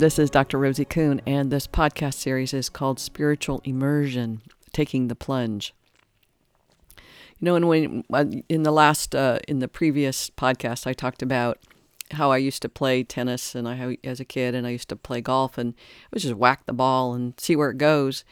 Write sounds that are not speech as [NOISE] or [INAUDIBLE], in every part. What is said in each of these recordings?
This is Dr. Rosie Kuhn, and this podcast series is called Spiritual Immersion Taking the Plunge. You know, and when uh, in the last, uh, in the previous podcast, I talked about how I used to play tennis and I as a kid, and I used to play golf, and it was just whack the ball and see where it goes.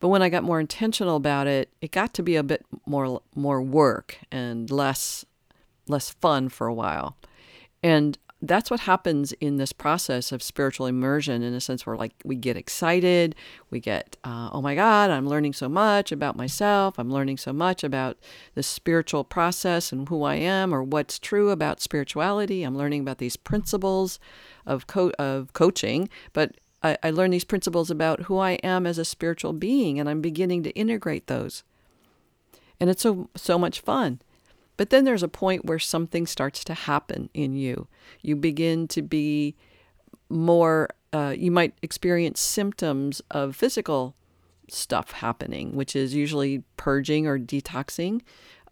But when I got more intentional about it, it got to be a bit more more work and less less fun for a while. And that's what happens in this process of spiritual immersion in a sense where like we get excited we get uh, oh my god i'm learning so much about myself. I'm learning so much about the spiritual process and who i am or what's true about spirituality. I'm learning about these principles of, co- of coaching but I, I learn these principles about who i am as a spiritual being and i'm beginning to integrate those. And it's so so much fun but then there's a point where something starts to happen in you. You begin to be more, uh, you might experience symptoms of physical stuff happening, which is usually purging or detoxing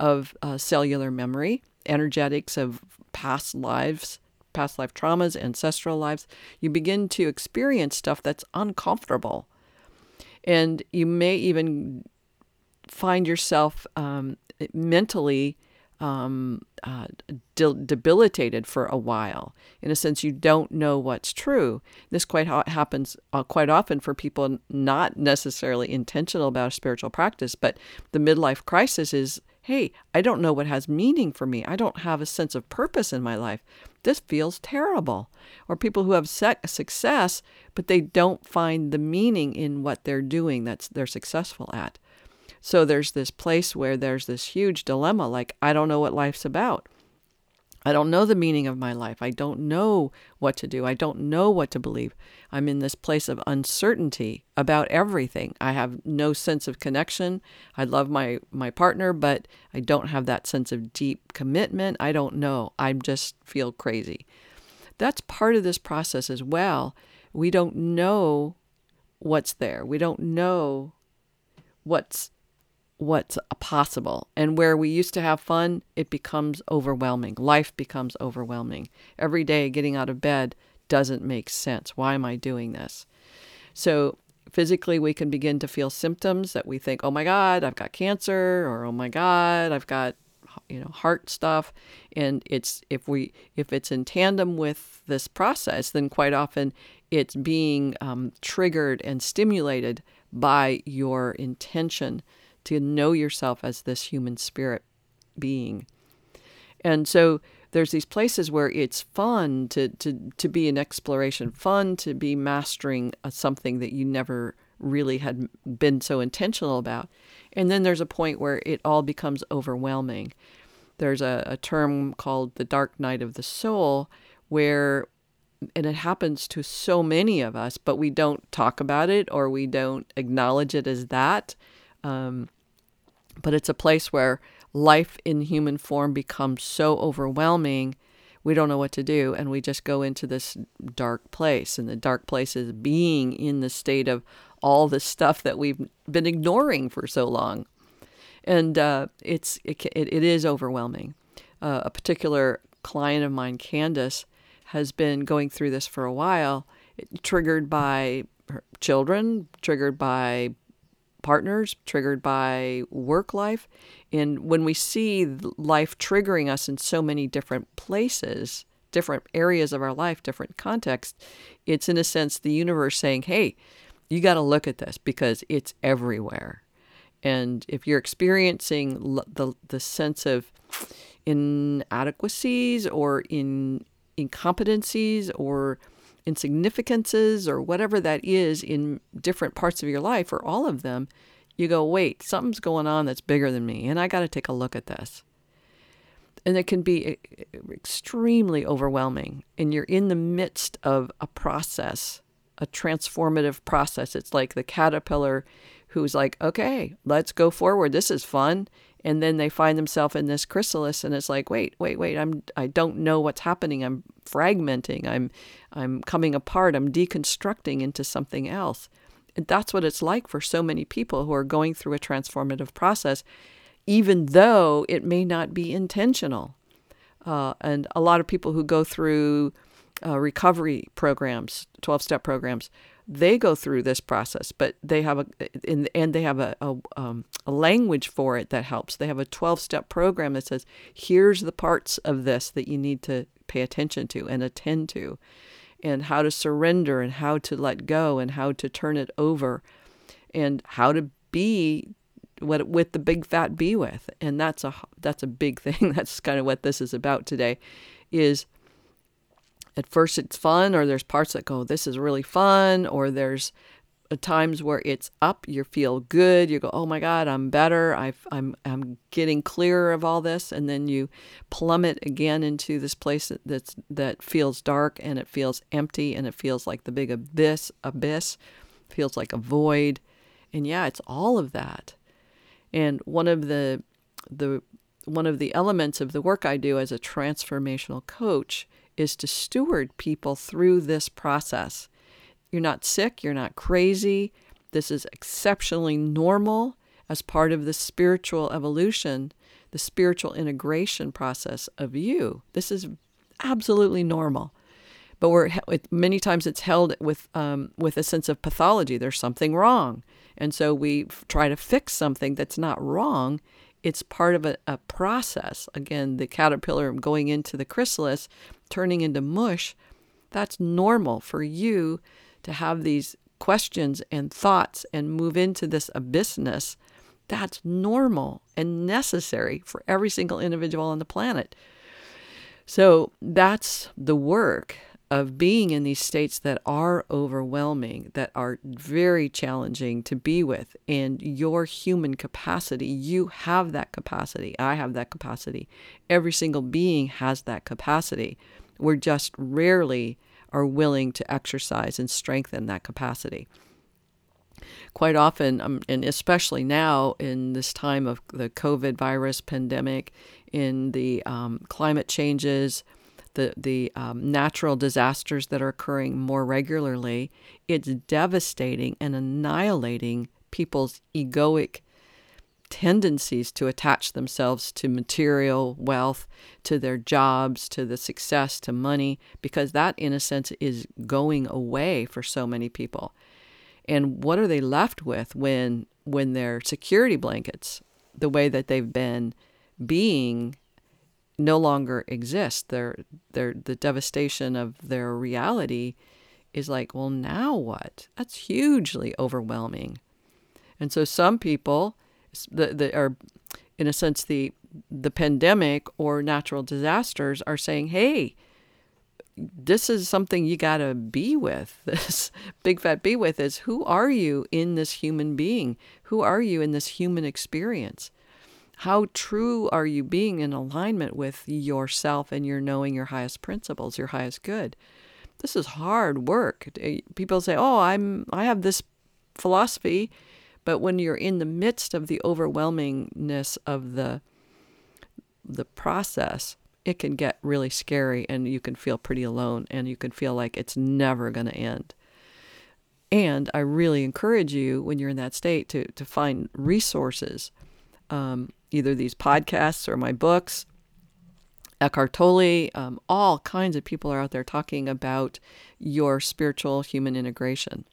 of uh, cellular memory, energetics of past lives, past life traumas, ancestral lives. You begin to experience stuff that's uncomfortable. And you may even find yourself um, mentally um, uh, de- debilitated for a while. In a sense, you don't know what's true. This quite ha- happens uh, quite often for people not necessarily intentional about spiritual practice, but the midlife crisis is hey, I don't know what has meaning for me. I don't have a sense of purpose in my life. This feels terrible. Or people who have success, but they don't find the meaning in what they're doing that's they're successful at. So there's this place where there's this huge dilemma like, I don't know what life's about. I don't know the meaning of my life. I don't know what to do. I don't know what to believe. I'm in this place of uncertainty about everything. I have no sense of connection. I love my my partner, but I don't have that sense of deep commitment. I don't know. I just feel crazy. That's part of this process as well. We don't know what's there. We don't know what's what's possible. And where we used to have fun, it becomes overwhelming. Life becomes overwhelming. Every day getting out of bed doesn't make sense. Why am I doing this? So, physically, we can begin to feel symptoms that we think, oh my God, I've got cancer, or oh my God, I've got you know heart stuff and it's if we if it's in tandem with this process then quite often it's being um, triggered and stimulated by your intention to know yourself as this human spirit being. And so there's these places where it's fun to, to, to be in exploration, fun to be mastering uh, something that you never really had been so intentional about. And then there's a point where it all becomes overwhelming. There's a, a term called the dark night of the soul where and it happens to so many of us, but we don't talk about it or we don't acknowledge it as that. Um, but it's a place where life in human form becomes so overwhelming, we don't know what to do. And we just go into this dark place. And the dark place is being in the state of all the stuff that we've been ignoring for so long. And uh, it's, it, it, is overwhelming. Uh, a particular client of mine, Candace, has been going through this for a while, triggered by her children, triggered by partners, triggered by work life. And when we see life triggering us in so many different places, different areas of our life, different contexts, it's in a sense the universe saying, hey, you got to look at this because it's everywhere. And if you're experiencing the, the sense of inadequacies or in incompetencies or insignificances or whatever that is in different parts of your life or all of them, you go, wait, something's going on that's bigger than me, and I got to take a look at this. And it can be extremely overwhelming. And you're in the midst of a process, a transformative process. It's like the caterpillar who's like, okay, let's go forward. This is fun and then they find themselves in this chrysalis and it's like wait wait wait i'm i don't know what's happening. I'm fragmenting. I'm i'm coming apart. I'm deconstructing into something else. And that's what it's like for so many people who are going through a transformative process even though it may not be intentional. Uh, and a lot of people who go through uh, recovery programs, 12 step programs, they go through this process, but they have a, in, and they have a, a, um, a language for it that helps. They have a 12 step program that says, here's the parts of this that you need to pay attention to and attend to, and how to surrender and how to let go and how to turn it over and how to be what with the big fat be with. And that's a, that's a big [LAUGHS] thing. That's kind of what this is about today is at first it's fun or there's parts that go this is really fun or there's uh, times where it's up you feel good you go oh my god i'm better. I am I'm, I'm getting clearer of all this and then you plummet again into this place that's that feels dark and it feels empty and it feels like the big abyss abyss feels like a void. And yeah it's all of that. And one of the the one of the elements of the work i do as a transformational coach is to steward people through this process. You're not sick, you're not crazy. This is exceptionally normal as part of the spiritual evolution, the spiritual integration process of you. This is absolutely normal. But we're many times it's held with um, with a sense of pathology. There's something wrong, and so we try to fix something that's not wrong it's part of a, a process. Again, the caterpillar going into the chrysalis, turning into mush, that's normal for you to have these questions and thoughts and move into this abyssness. That's normal and necessary for every single individual on the planet. So that's the work of being in these states that are overwhelming, that are very challenging to be with, and your human capacity, you have that capacity. I have that capacity. Every single being has that capacity. We're just rarely are willing to exercise and strengthen that capacity. Quite often, um, and especially now in this time of the COVID virus pandemic, in the um, climate changes, the the um, natural disasters that are occurring more regularly, it's devastating and annihilating people's egoic tendencies to attach themselves to material wealth, to their jobs, to the success, to money, because that, in a sense, is going away for so many people. And what are they left with when when their security blankets, the way that they've been being no longer exist. Their their the devastation of their reality is like, well, now what? That's hugely overwhelming. And so some people that are in a sense the the pandemic or natural disasters are saying, "Hey, this is something you got to be with. [LAUGHS] This big fat be with is who are you in this human being? Who are you in this human experience? How true are you being in alignment with yourself and your knowing your highest principles, your highest good? This is hard work. People say, "Oh, I'm I have this philosophy," but when you're in the midst of the overwhelmingness of the the process, it can get really scary and you can feel pretty alone and you can feel like it's never going to end. And I really encourage you when you're in that state to, to find resources um, either these podcasts or my books. Eckhart Tolle, um, all kinds of people are out there talking about your spiritual human integration.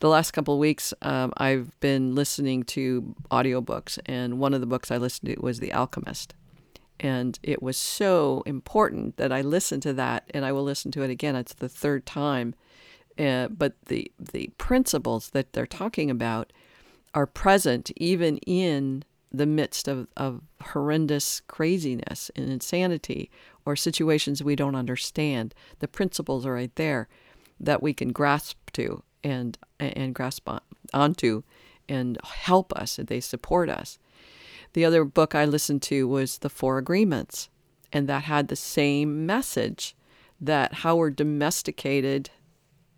The last couple of weeks, um, I've been listening to audiobooks, and one of the books I listened to was The Alchemist. And it was so important that I listened to that, and I will listen to it again. It's the third time. Uh, but the, the principles that they're talking about are present even in the midst of, of horrendous craziness and insanity or situations we don't understand. The principles are right there that we can grasp to and and grasp on, onto and help us they support us. The other book I listened to was The Four Agreements, and that had the same message that how we're domesticated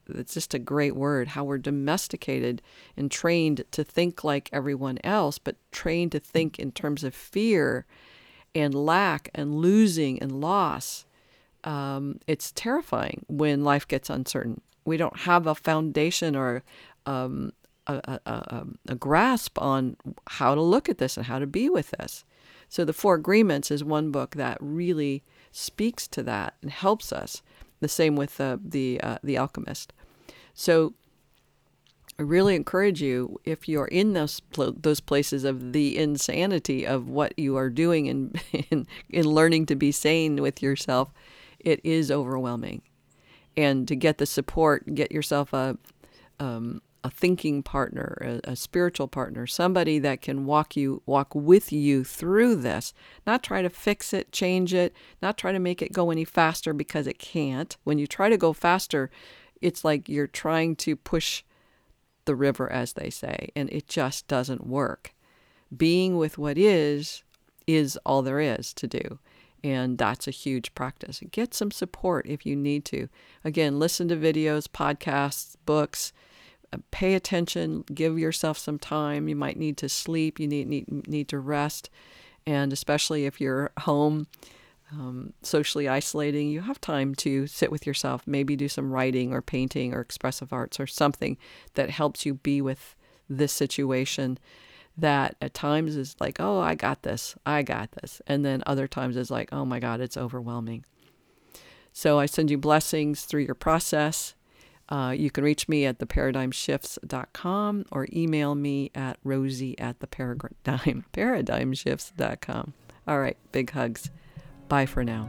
it's just a great word how we're domesticated and trained to think like everyone else but trained to think in terms of fear and lack and losing and loss um, it's terrifying when life gets uncertain we don't have a foundation or um, a, a, a, a grasp on how to look at this and how to be with this. So the four agreements is one book that really speaks to that and helps us. The same with uh, the uh, the alchemist. So I really encourage you if you're in those those places of the insanity of what you are doing in, in in learning to be sane with yourself, it is overwhelming, and to get the support, get yourself a um, a thinking partner, a, a, spiritual partner, somebody that can walk you walk with you through this, not try to fix it, change it, not try to make it go any faster because it can't. When you try to go faster, it's like you're trying to push the river as they say, and it just doesn't work. Being with what is is all there is to do. And that's a huge practice. Get some support if you need to. Again, listen to videos, podcasts, books, pay attention, give yourself some time. You might need to sleep, you need, need, need to rest. And especially if you're home, um, socially isolating, you have time to sit with yourself, maybe do some writing or painting or expressive arts or something that helps you be with this situation that at times is like, oh, I got this, I got this. And then other times is like, oh my God, it's overwhelming. So I send you blessings through your process. Uh, you can reach me at theparadigmshifts.com or email me at rosie at theparadigmshifts.com. [LAUGHS] All right, big hugs. Bye for now.